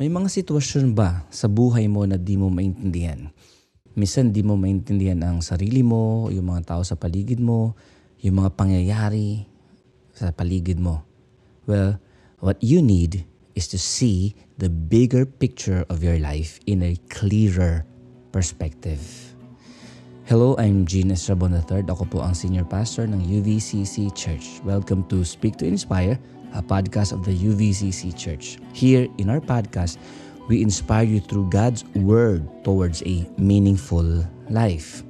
May mga sitwasyon ba sa buhay mo na di mo maintindihan? Minsan di mo maintindihan ang sarili mo, yung mga tao sa paligid mo, yung mga pangyayari sa paligid mo. Well, what you need is to see the bigger picture of your life in a clearer perspective. Hello, I'm Gene Estrabon III. Ako po ang Senior Pastor ng UVCC Church. Welcome to Speak to Inspire, a podcast of the UVCC Church. Here in our podcast, we inspire you through God's Word towards a meaningful life.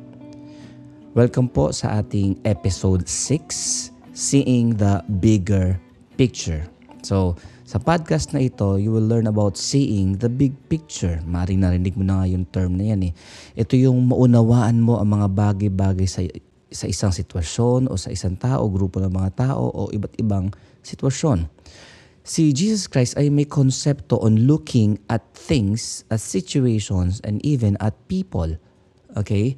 Welcome po sa ating episode 6, Seeing the Bigger Picture. So, sa podcast na ito, you will learn about seeing the big picture. Maring narinig mo na nga yung term na yan eh. Ito yung maunawaan mo ang mga bagay-bagay sa, sa isang sitwasyon o sa isang tao, grupo ng mga tao o iba't ibang sitwasyon. Si Jesus Christ ay may konsepto on looking at things, at situations, and even at people. Okay?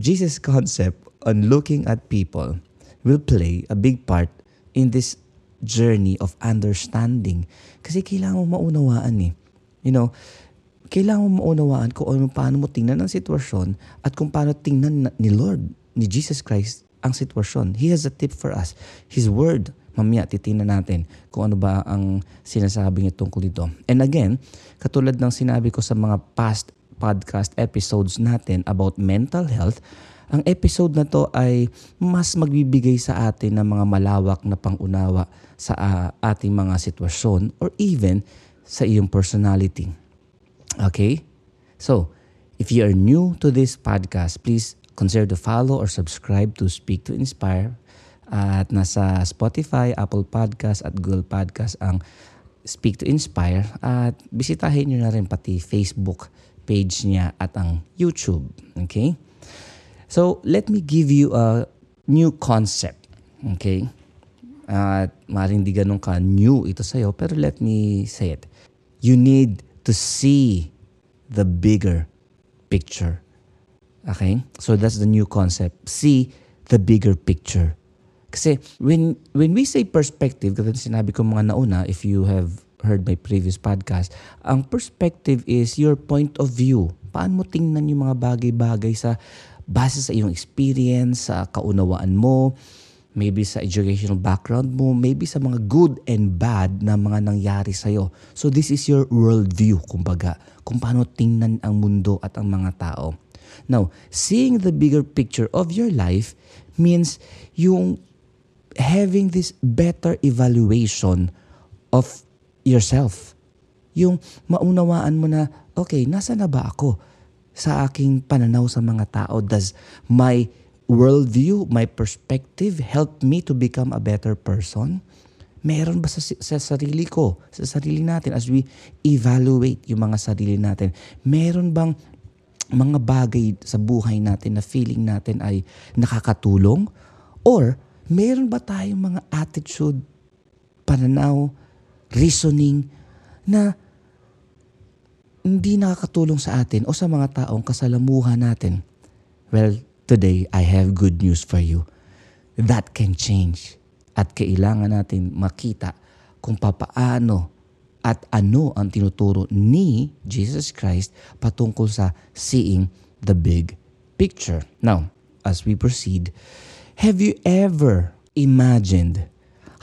Jesus' concept on looking at people will play a big part in this journey of understanding. Kasi kailangan mo maunawaan eh. You know, kailangan mo maunawaan kung ano, paano mo tingnan ang sitwasyon at kung paano tingnan ni Lord, ni Jesus Christ, ang sitwasyon. He has a tip for us. His word Mamaya titingnan natin kung ano ba ang sinasabi niya tungkol dito. And again, katulad ng sinabi ko sa mga past podcast episodes natin about mental health, ang episode na to ay mas magbibigay sa atin ng mga malawak na pangunawa sa uh, ating mga sitwasyon or even sa iyong personality. Okay? So, if you are new to this podcast, please consider to follow or subscribe to Speak to Inspire at nasa Spotify, Apple Podcast at Google Podcast ang Speak to Inspire. At bisitahin nyo na rin pati Facebook page niya at ang YouTube. Okay? So, let me give you a new concept. Okay? At uh, maring di ganun ka new ito sa'yo, pero let me say it. You need to see the bigger picture. Okay? So that's the new concept. See the bigger picture. Kasi when when we say perspective, kasi sinabi ko mga nauna, if you have heard my previous podcast, ang perspective is your point of view. Paano mo tingnan yung mga bagay-bagay sa base sa iyong experience, sa kaunawaan mo, maybe sa educational background mo, maybe sa mga good and bad na mga nangyari sa'yo. So this is your worldview, kumbaga, kung paano tingnan ang mundo at ang mga tao. Now, seeing the bigger picture of your life means yung having this better evaluation of yourself. Yung maunawaan mo na, okay, nasa na ba ako sa aking pananaw sa mga tao? Does my worldview, my perspective help me to become a better person? Meron ba sa, sa sarili ko, sa sarili natin as we evaluate yung mga sarili natin? Meron bang mga bagay sa buhay natin na feeling natin ay nakakatulong? Or meron ba tayong mga attitude, pananaw, reasoning na hindi nakakatulong sa atin o sa mga taong kasalamuhan natin? Well, today I have good news for you. That can change. At kailangan natin makita kung papaano at ano ang tinuturo ni Jesus Christ patungkol sa seeing the big picture. Now, as we proceed, Have you ever imagined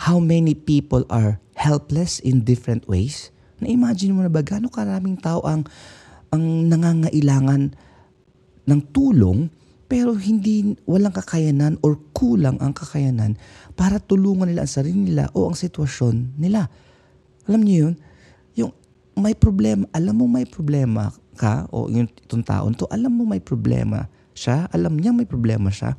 how many people are helpless in different ways? Na-imagine mo na ba gano'ng karaming tao ang, ang nangangailangan ng tulong pero hindi walang kakayanan or kulang ang kakayanan para tulungan nila ang sarili nila o ang sitwasyon nila. Alam niyo yun? Yung may problema, alam mo may problema ka o yung itong taon to, alam mo may problema siya, alam niya may problema siya.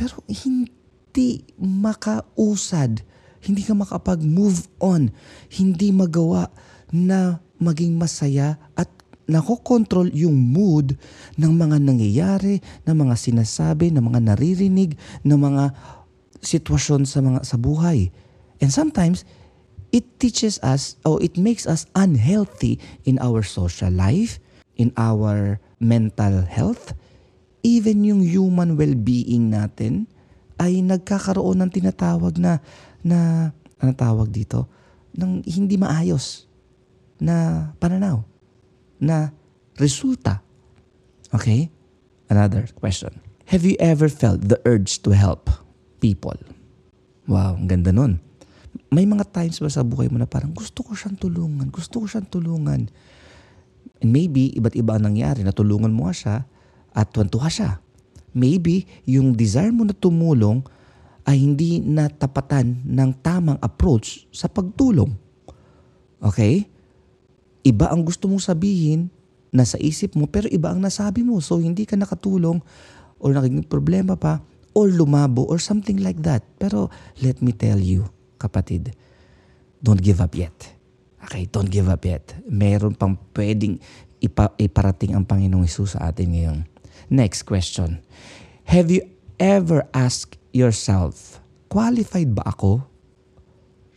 Pero hindi makausad, hindi ka makapag-move on, hindi magawa na maging masaya at nakokontrol yung mood ng mga nangyayari, ng mga sinasabi, ng mga naririnig, ng mga sitwasyon sa mga sa buhay. And sometimes it teaches us or it makes us unhealthy in our social life, in our mental health, even yung human well-being natin ay nagkakaroon ng tinatawag na na ano tawag dito ng hindi maayos. na pananaw, na resulta. Okay? Another question. Have you ever felt the urge to help people? Wow, ang ganda nun. May mga times ba sa buhay mo na parang gusto ko siyang tulungan, gusto ko siyang tulungan. And maybe, iba't iba ang nangyari, natulungan mo siya at tuwan siya. Maybe, yung desire mo na tumulong ay hindi natapatan ng tamang approach sa pagtulong. Okay? Iba ang gusto mong sabihin, nasa isip mo, pero iba ang nasabi mo. So, hindi ka nakatulong or naging problema pa or lumabo or something like that. Pero, let me tell you, kapatid, don't give up yet. Okay, don't give up yet. Meron pang pwedeng ipa, iparating ang Panginoong Isus sa atin ngayon. Next question. Have you ever asked yourself, qualified ba ako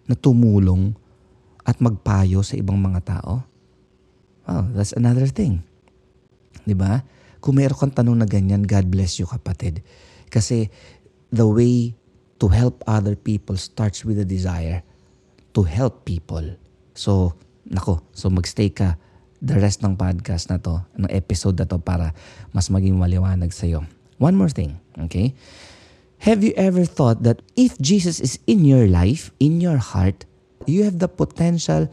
na tumulong at magpayo sa ibang mga tao? Oh, that's another thing. 'Di ba? Kung meron kang tanong na ganyan, God bless you kapatid. Kasi the way to help other people starts with a desire to help people. So, nako, so magstay ka the rest ng podcast na to, ng episode na to para mas maging maliwanag sa'yo. One more thing, okay? Have you ever thought that if Jesus is in your life, in your heart, you have the potential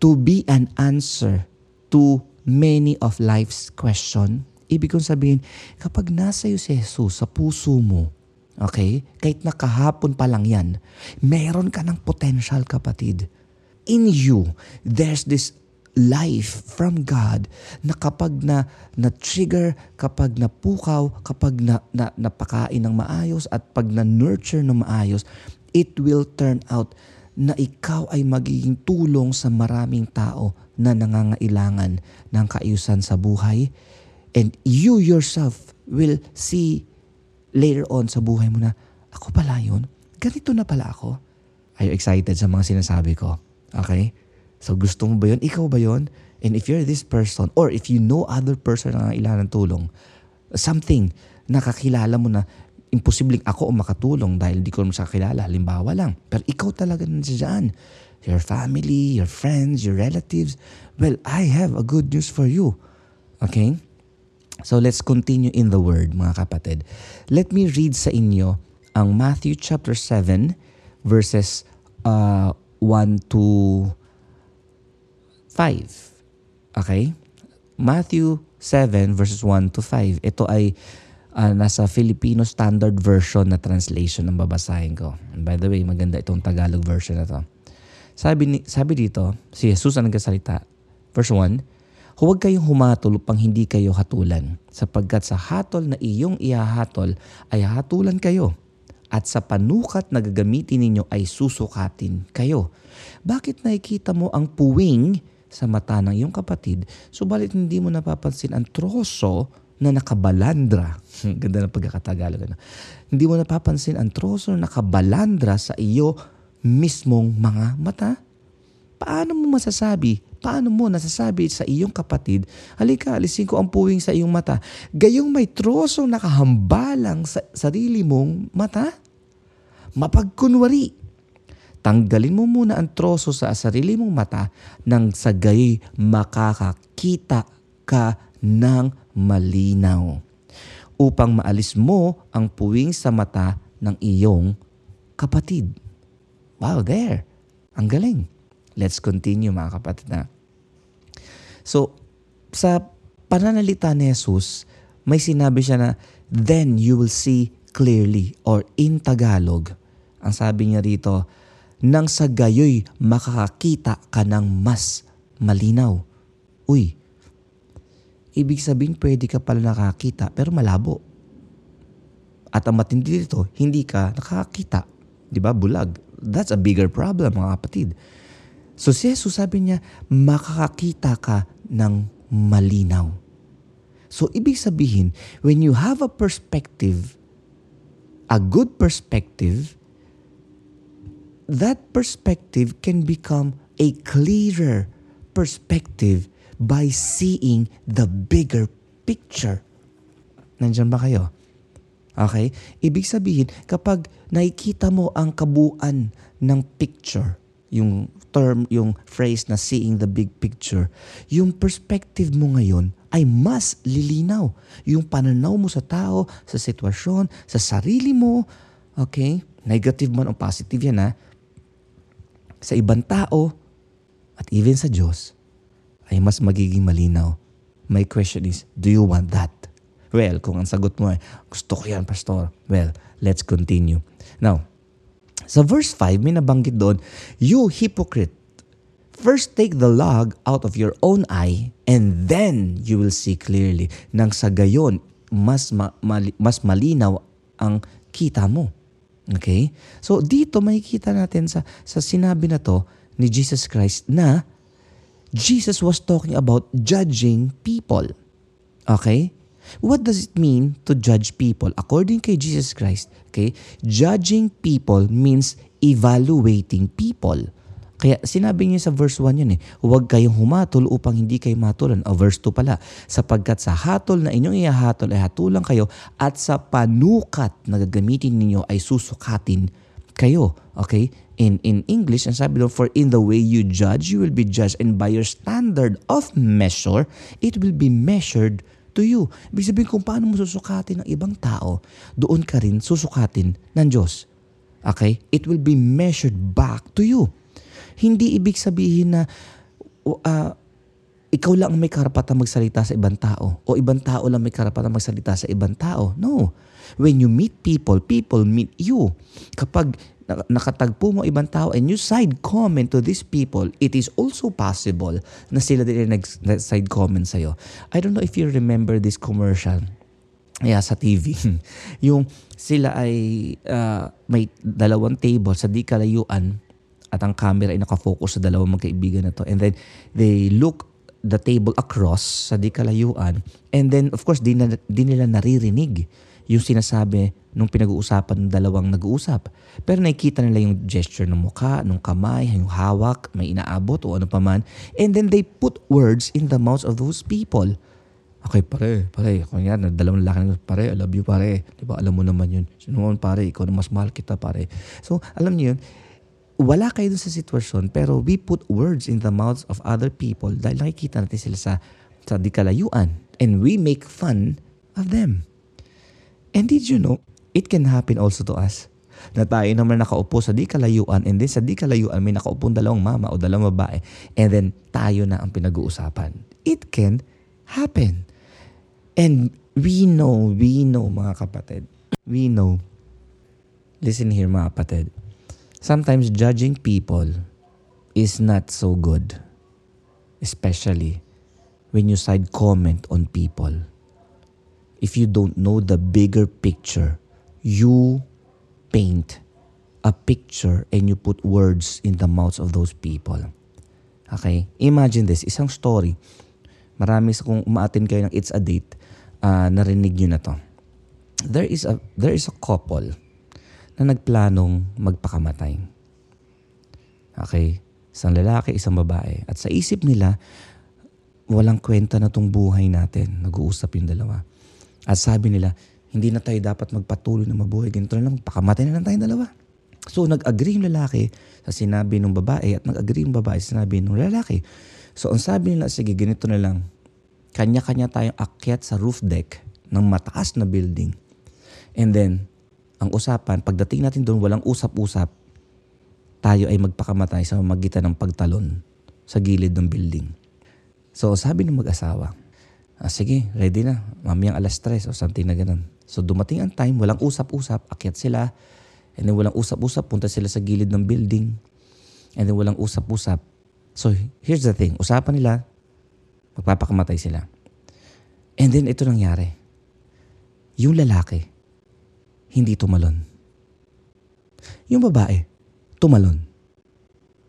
to be an answer to many of life's question. Ibig kong sabihin, kapag nasa iyo si Jesus sa puso mo, okay, kahit nakahapon pa lang yan, meron ka ng potential kapatid. In you, there's this life from God na kapag na na-trigger, kapag napukaw, kapag na, na napakain ng maayos at pag na-nurture ng maayos, it will turn out na ikaw ay magiging tulong sa maraming tao na nangangailangan ng kaayusan sa buhay. And you yourself will see later on sa buhay mo na, ako pala yun? Ganito na pala ako? Are you excited sa mga sinasabi ko? Okay? So gusto mo ba yun? Ikaw ba yun? And if you're this person, or if you know other person na ilan ng tulong, something, nakakilala mo na imposibleng ako o makatulong dahil di ko naman siya. Halimbawa lang. Pero ikaw talaga nandiyan your family, your friends, your relatives, well, I have a good news for you. Okay? So let's continue in the word, mga kapatid. Let me read sa inyo ang Matthew chapter 7 verses uh, 1 to 5. Okay? Matthew 7 verses 1 to 5. Ito ay uh, nasa Filipino Standard Version na translation ng babasahin ko. And by the way, maganda itong Tagalog version na to. Sabi, ni, sabi dito, si Jesus ang nagkasalita. Verse 1, Huwag kayong humatol upang hindi kayo hatulan, sapagkat sa hatol na iyong ihahatol ay hatulan kayo, at sa panukat na gagamitin ninyo ay susukatin kayo. Bakit nakikita mo ang puwing sa mata ng iyong kapatid, subalit hindi mo napapansin ang troso na nakabalandra. Ganda ng pagkakatagalog. Ano? Hindi mo napapansin ang troso na nakabalandra sa iyo mismong mga mata? Paano mo masasabi? Paano mo nasasabi sa iyong kapatid, halika, alisin ko ang puwing sa iyong mata, gayong may trosong nakahambalang sa sarili mong mata? Mapagkunwari, tanggalin mo muna ang troso sa sarili mong mata nang sa gayoy makakakita ka ng malinaw upang maalis mo ang puwing sa mata ng iyong kapatid. Wow, there. Ang galing. Let's continue mga kapatid na. So, sa pananalita ni Jesus, may sinabi siya na, then you will see clearly or in Tagalog. Ang sabi niya rito, nang sa gayoy makakakita ka ng mas malinaw. Uy, ibig sabihin pwede ka pala nakakita pero malabo. At ang matindi dito, hindi ka nakakita. Ba? Bulag that's a bigger problem mga kapatid. So si Jesus sabi niya, makakakita ka ng malinaw. So ibig sabihin, when you have a perspective, a good perspective, that perspective can become a clearer perspective by seeing the bigger picture. Nandiyan ba kayo? Okay? Ibig sabihin, kapag nakikita mo ang kabuuan ng picture, yung term, yung phrase na seeing the big picture, yung perspective mo ngayon ay mas lilinaw. Yung pananaw mo sa tao, sa sitwasyon, sa sarili mo, okay? Negative man o positive yan ha. Sa ibang tao, at even sa Diyos, ay mas magiging malinaw. My question is, do you want that? Well, kung ang sagot mo ay, gusto ko yan, Pastor. Well, let's continue. Now, sa verse 5, may nabanggit doon, You hypocrite, first take the log out of your own eye and then you will see clearly. Nang sa gayon, mas, ma- mali- mas malinaw ang kita mo. Okay? So dito makikita natin sa, sa sinabi na to ni Jesus Christ na Jesus was talking about judging people. Okay? What does it mean to judge people? According kay Jesus Christ, okay, judging people means evaluating people. Kaya sinabi niya sa verse 1 yun eh, huwag kayong humatol upang hindi kayo matulan. O verse 2 pala, sapagkat sa hatol na inyong ihahatol ay hatulang kayo at sa panukat na gagamitin ninyo ay susukatin kayo. Okay? In, in English, ang sabi doon, for in the way you judge, you will be judged and by your standard of measure, it will be measured to you. Ibig sabihin kung paano mo susukatin ng ibang tao, doon ka rin susukatin ng Diyos. Okay? It will be measured back to you. Hindi ibig sabihin na uh, ikaw lang ang may karapatan magsalita sa ibang tao o ibang tao lang may karapatan magsalita sa ibang tao. No. When you meet people, people meet you. Kapag nakatagpo mo ibang tao and you side comment to these people, it is also possible na sila din nag-side comment sa'yo. I don't know if you remember this commercial yeah, sa TV. yung sila ay uh, may dalawang table sa di kalayuan at ang camera ay nakafocus sa dalawang magkaibigan na to. And then they look the table across sa di kalayuan and then of course di, na, di nila naririnig yung sinasabi nung pinag-uusapan ng dalawang nag-uusap. Pero nakikita nila yung gesture ng mukha, ng kamay, yung hawak, may inaabot o ano pa man. And then they put words in the mouths of those people. Okay, pare, pare. Kung yan, dalawang lalaki pare, I love you, pare. Di ba, alam mo naman yun. Sino pare, ikaw na mas mahal kita, pare. So, alam niyo yun, wala kayo dun sa sitwasyon pero we put words in the mouths of other people dahil nakikita natin sila sa, sa di kalayuan and we make fun of them. And did you know, it can happen also to us na tayo naman nakaupo sa di kalayuan and then sa di kalayuan may nakaupong dalawang mama o dalawang babae and then tayo na ang pinag-uusapan. It can happen. And we know, we know mga kapatid, we know, listen here mga kapatid, sometimes judging people is not so good. Especially when you side comment on people. If you don't know the bigger picture, you paint a picture and you put words in the mouths of those people. Okay? Imagine this, isang story. Marami sa kung umaatin kayo ng It's a Date, uh, narinig nyo na to. There is a there is a couple na nagplanong magpakamatay. Okay? Isang lalaki, isang babae. At sa isip nila, walang kwenta na tong buhay natin. Nag-uusap yung dalawa. At sabi nila, hindi na tayo dapat magpatuloy na mabuhay. Ganito na lang, pakamatay na lang tayong dalawa. So nag-agree yung lalaki sa sinabi ng babae at nag-agree yung babae sa sinabi ng lalaki. So ang sabi nila, sige ganito na lang. Kanya-kanya tayong akyat sa roof deck ng mataas na building. And then, ang usapan, pagdating natin doon, walang usap-usap. Tayo ay magpakamatay sa magitan ng pagtalon sa gilid ng building. So sabi ng mag-asawa, ah, sige, ready na. Mamayang alas tres o something na ganun. So dumating ang time, walang usap-usap, akyat sila. And then walang usap-usap, punta sila sa gilid ng building. And then walang usap-usap. So here's the thing, usapan nila, magpapakamatay sila. And then ito nangyari. Yung lalaki, hindi tumalon. Yung babae, tumalon.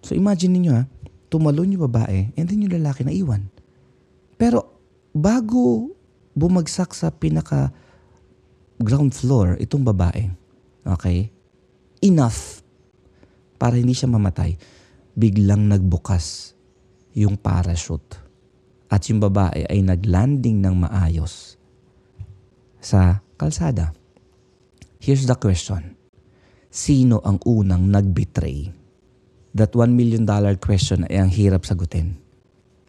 So imagine niyo ha, tumalon yung babae and then yung lalaki na iwan. Pero bago bumagsak sa pinaka ground floor itong babae, okay, enough para hindi siya mamatay, biglang nagbukas yung parachute. At yung babae ay naglanding ng maayos sa kalsada. Here's the question. Sino ang unang nag-betray? that 1 million dollar question ay ang hirap sagutin.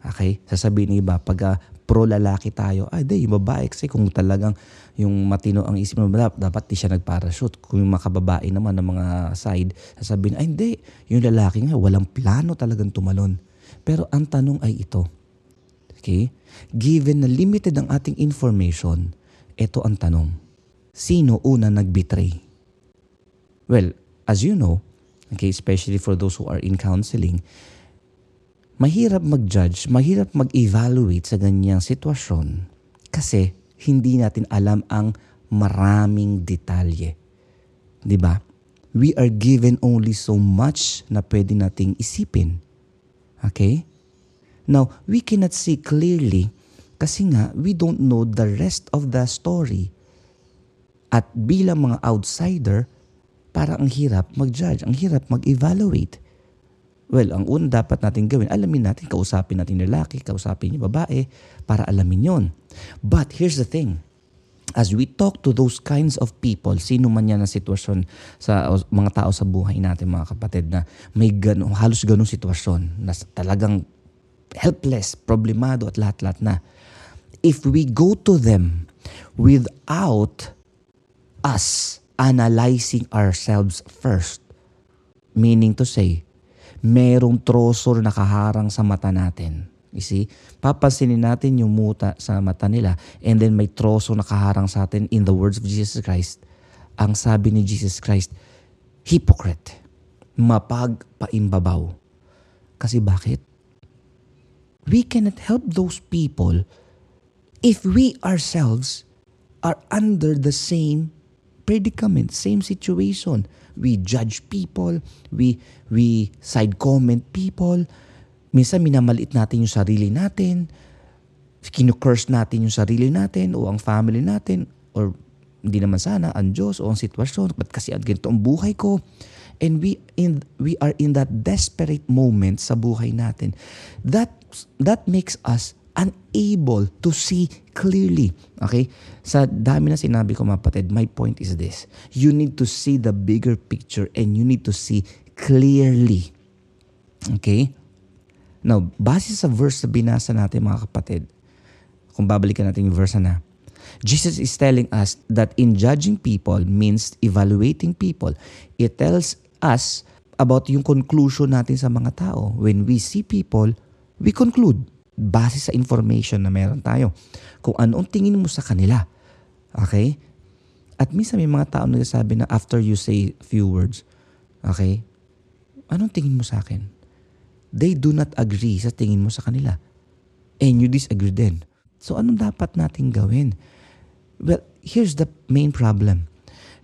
Okay? Sasabihin ng iba, pag uh, pro lalaki tayo, ay di, yung babae kasi kung talagang yung matino ang isip mo, dapat di siya nagparachute. Kung yung makababae naman ng mga side, sasabihin, ay hindi, yung lalaki nga, walang plano talagang tumalon. Pero ang tanong ay ito, okay? Given na limited ang ating information, ito ang tanong, sino una nag-betray? Well, as you know, okay, especially for those who are in counseling, mahirap mag-judge, mahirap mag-evaluate sa ganyang sitwasyon kasi hindi natin alam ang maraming detalye. 'Di ba? We are given only so much na pwede nating isipin. Okay? Now, we cannot see clearly kasi nga we don't know the rest of the story. At bilang mga outsider, para ang hirap mag-judge, ang hirap mag-evaluate. Well, ang una dapat natin gawin, alamin natin, kausapin natin yung lalaki, kausapin yung babae, para alamin yon. But here's the thing, as we talk to those kinds of people, sino man yan na sitwasyon sa mga tao sa buhay natin, mga kapatid, na may ganun, halos ganung sitwasyon, na talagang helpless, problemado at lahat-lahat na. If we go to them without us analyzing ourselves first. Meaning to say, merong troso na nakaharang sa mata natin. You see? Papansinin natin yung muta sa mata nila and then may troso nakaharang sa atin in the words of Jesus Christ. Ang sabi ni Jesus Christ, hypocrite, mapagpaimbabaw. Kasi bakit? We cannot help those people if we ourselves are under the same predicament, same situation. We judge people, we we side comment people. Minsan minamaliit natin yung sarili natin, kinu-curse natin yung sarili natin o ang family natin or hindi naman sana ang Diyos o ang sitwasyon, ba't kasi ang ganito ang buhay ko? And we in we are in that desperate moment sa buhay natin. That that makes us unable to see clearly. Okay? Sa dami na sinabi ko mga patid, my point is this. You need to see the bigger picture and you need to see clearly. Okay? Now, base sa verse na binasa natin mga kapatid, kung babalikan natin yung verse na, Jesus is telling us that in judging people means evaluating people. It tells us about yung conclusion natin sa mga tao. When we see people, we conclude base sa information na meron tayo. Kung anong tingin mo sa kanila. Okay? At minsan may mga tao nagsasabi na after you say few words, okay, anong tingin mo sa akin? They do not agree sa tingin mo sa kanila. And you disagree din. So anong dapat nating gawin? Well, here's the main problem.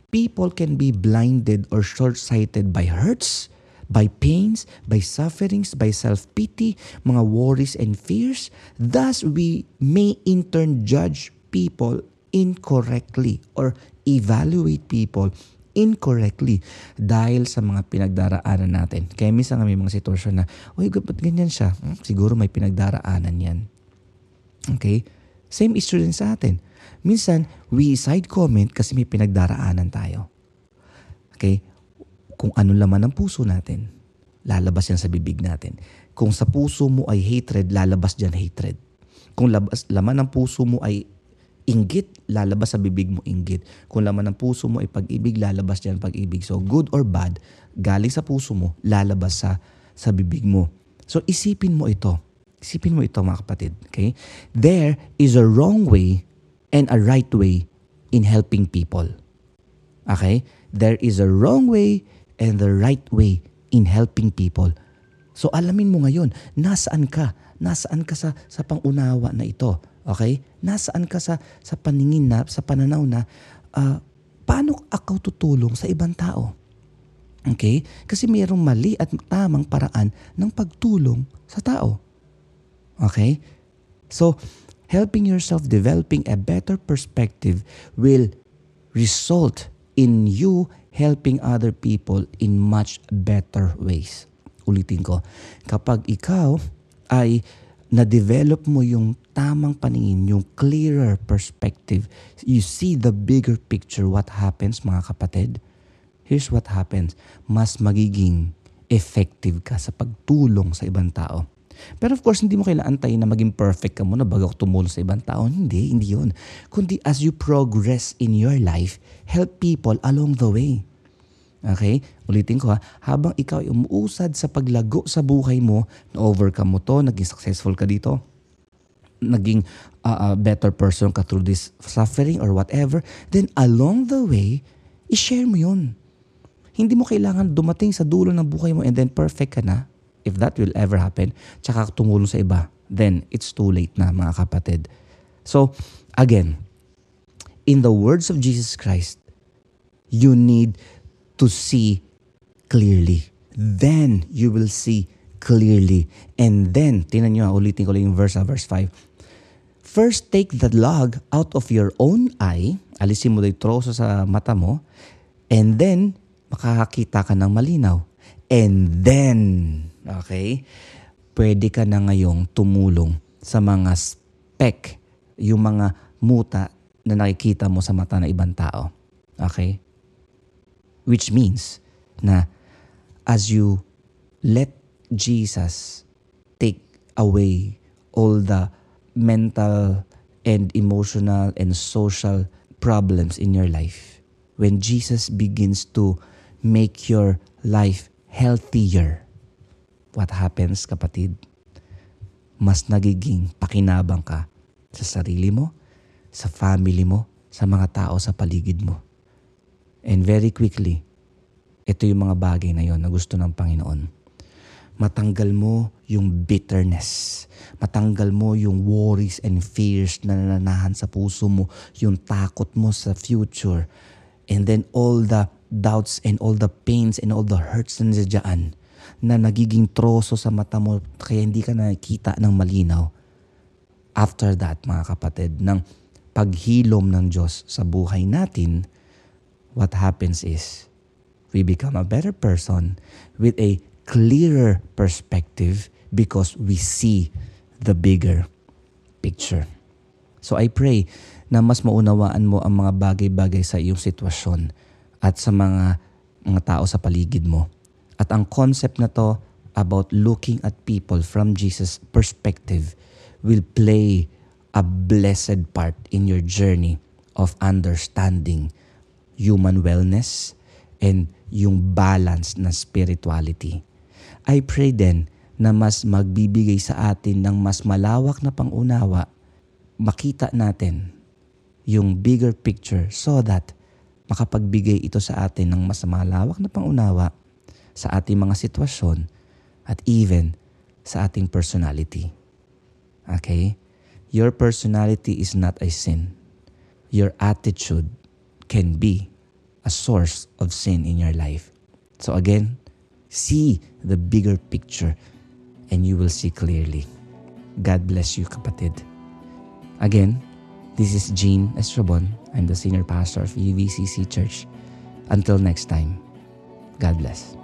People can be blinded or short-sighted by hurts, by pains, by sufferings, by self-pity, mga worries and fears. Thus, we may in turn judge people incorrectly or evaluate people incorrectly dahil sa mga pinagdaraanan natin. Kaya minsan may mga sitwasyon na, Uy, ba't ganyan siya? Hmm, siguro may pinagdaraanan yan. Okay? Same issue din sa atin. Minsan, we side comment kasi may pinagdaraanan tayo. Okay? Kung ano laman ng puso natin, lalabas yan sa bibig natin. Kung sa puso mo ay hatred, lalabas dyan hatred. Kung labas, laman ng puso mo ay inggit, lalabas sa bibig mo inggit. Kung laman ng puso mo ay pag-ibig, lalabas dyan pag-ibig. So good or bad, galing sa puso mo, lalabas sa, sa bibig mo. So isipin mo ito. Isipin mo ito mga kapatid. Okay? There is a wrong way and a right way in helping people. Okay? There is a wrong way and the right way in helping people. So alamin mo ngayon, nasaan ka? Nasaan ka sa, sa pangunawa na ito? Okay? Nasaan ka sa, sa paningin na, sa pananaw na, uh, paano ako tutulong sa ibang tao? Okay? Kasi mayroong mali at tamang paraan ng pagtulong sa tao. Okay? So, helping yourself developing a better perspective will result in you helping other people in much better ways. Ulitin ko, kapag ikaw ay na-develop mo yung tamang paningin, yung clearer perspective, you see the bigger picture, what happens mga kapatid? Here's what happens. Mas magiging effective ka sa pagtulong sa ibang tao. Pero of course, hindi mo kailangan antayin na maging perfect ka muna bago tumulong sa ibang tao. Hindi, hindi yun. Kundi as you progress in your life, help people along the way. Okay? Ulitin ko ha, habang ikaw ay umuusad sa paglago sa buhay mo, na-overcome mo to, naging successful ka dito, naging uh, uh, better person ka through this suffering or whatever, then along the way, i-share mo yun. Hindi mo kailangan dumating sa dulo ng buhay mo and then perfect ka na if that will ever happen, tsaka tumulong sa iba, then it's too late na mga kapatid. So, again, in the words of Jesus Christ, you need to see clearly. Then you will see clearly. And then, tinan nyo, ulitin ko lang yung verse, verse 5. First, take the log out of your own eye, alisin mo yung troso sa mata mo, and then, makakakita ka ng malinaw. And then, Okay? Pwede ka na ngayong tumulong sa mga speck, yung mga muta na nakikita mo sa mata ng ibang tao. Okay? Which means na as you let Jesus take away all the mental and emotional and social problems in your life, when Jesus begins to make your life healthier, what happens kapatid? Mas nagiging pakinabang ka sa sarili mo, sa family mo, sa mga tao sa paligid mo. And very quickly, ito yung mga bagay na yon na gusto ng Panginoon. Matanggal mo yung bitterness. Matanggal mo yung worries and fears na nananahan sa puso mo, yung takot mo sa future. And then all the doubts and all the pains and all the hurts na nandiyan na nagiging troso sa mata mo kaya hindi ka nakikita ng malinaw. After that, mga kapatid, ng paghilom ng Diyos sa buhay natin, what happens is we become a better person with a clearer perspective because we see the bigger picture. So I pray na mas maunawaan mo ang mga bagay-bagay sa iyong sitwasyon at sa mga mga tao sa paligid mo at ang concept na to about looking at people from Jesus' perspective will play a blessed part in your journey of understanding human wellness and yung balance na spirituality. I pray then na mas magbibigay sa atin ng mas malawak na pangunawa, makita natin yung bigger picture so that makapagbigay ito sa atin ng mas malawak na pangunawa sa ating mga sitwasyon at even sa ating personality. Okay? Your personality is not a sin. Your attitude can be a source of sin in your life. So again, see the bigger picture and you will see clearly. God bless you, kapatid. Again, this is Gene Estrabon. I'm the senior pastor of UVCC Church. Until next time, God bless.